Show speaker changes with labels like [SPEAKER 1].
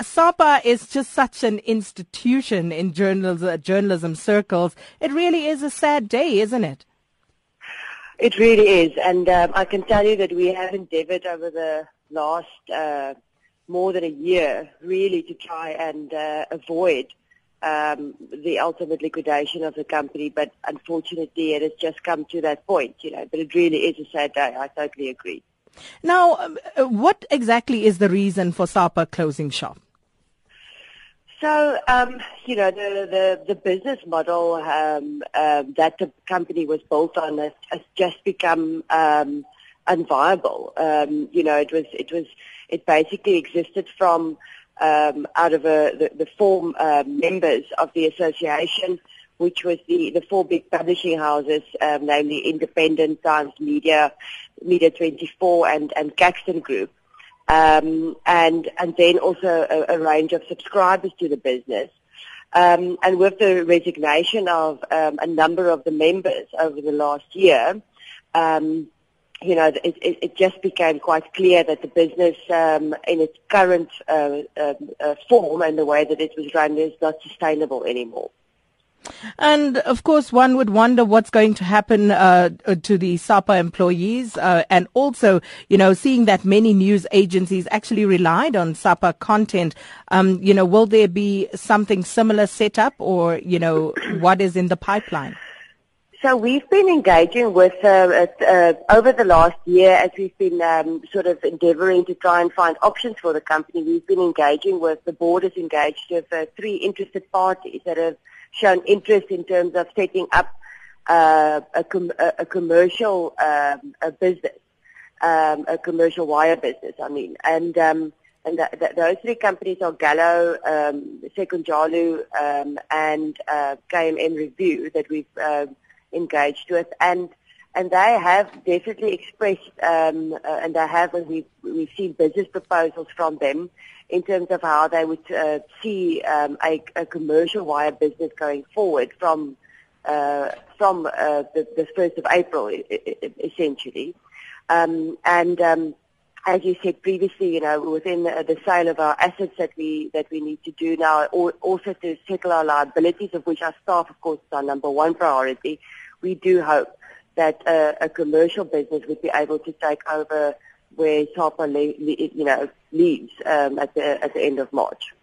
[SPEAKER 1] SAPA is just such an institution in journalism, journalism circles. It really is a sad day, isn't it?
[SPEAKER 2] It really is, and um, I can tell you that we have endeavoured over the last uh, more than a year, really, to try and uh, avoid um, the ultimate liquidation of the company. But unfortunately, it has just come to that point, you know. But it really is a sad day. I totally agree.
[SPEAKER 1] Now, um, what exactly is the reason for SAPA closing shop?
[SPEAKER 2] So, um, you know, the, the, the business model um, um, that the company was built on has, has just become um, unviable. Um, you know, it was, it was, it basically existed from um, out of a, the, the four uh, members of the association, which was the, the four big publishing houses, namely Independent, Times Media, Media 24, and, and Caxton Group um, and and then also a, a, range of subscribers to the business. Um, and with the resignation of um, a number of the members over the last year, um, you know, it, it, it, just became quite clear that the business, um, in its current uh, uh, uh, form and the way that it was run, is not sustainable anymore.
[SPEAKER 1] And of course, one would wonder what's going to happen uh, to the SAPA employees, uh, and also, you know, seeing that many news agencies actually relied on SAPA content. Um, you know, will there be something similar set up, or you know, what is in the pipeline?
[SPEAKER 2] So we've been engaging with uh, uh, over the last year as we've been um, sort of endeavouring to try and find options for the company. We've been engaging with the board is engaged with uh, three interested parties that have shown interest in terms of setting up uh, a, com- a, commercial um, a business, um, a commercial wire business. I mean, and um, and the, the, those three companies are Gallo, um, um, and uh, KMM Review that we've uh, engaged with, and and they have definitely expressed, um, uh, and they have, and we've, we've seen business proposals from them in terms of how they would uh, see um, a, a, commercial wire business going forward from uh, from uh, the, the 1st of April, essentially. Um, and um, as you said previously, you know, within the, the, sale of our assets that we that we need to do now, also to settle our liabilities, of which our staff, of course, is our number one priority. We do hope that uh, a commercial business would be able to take over where SAPA, le- le- you know, leaves um, at the at the end of March.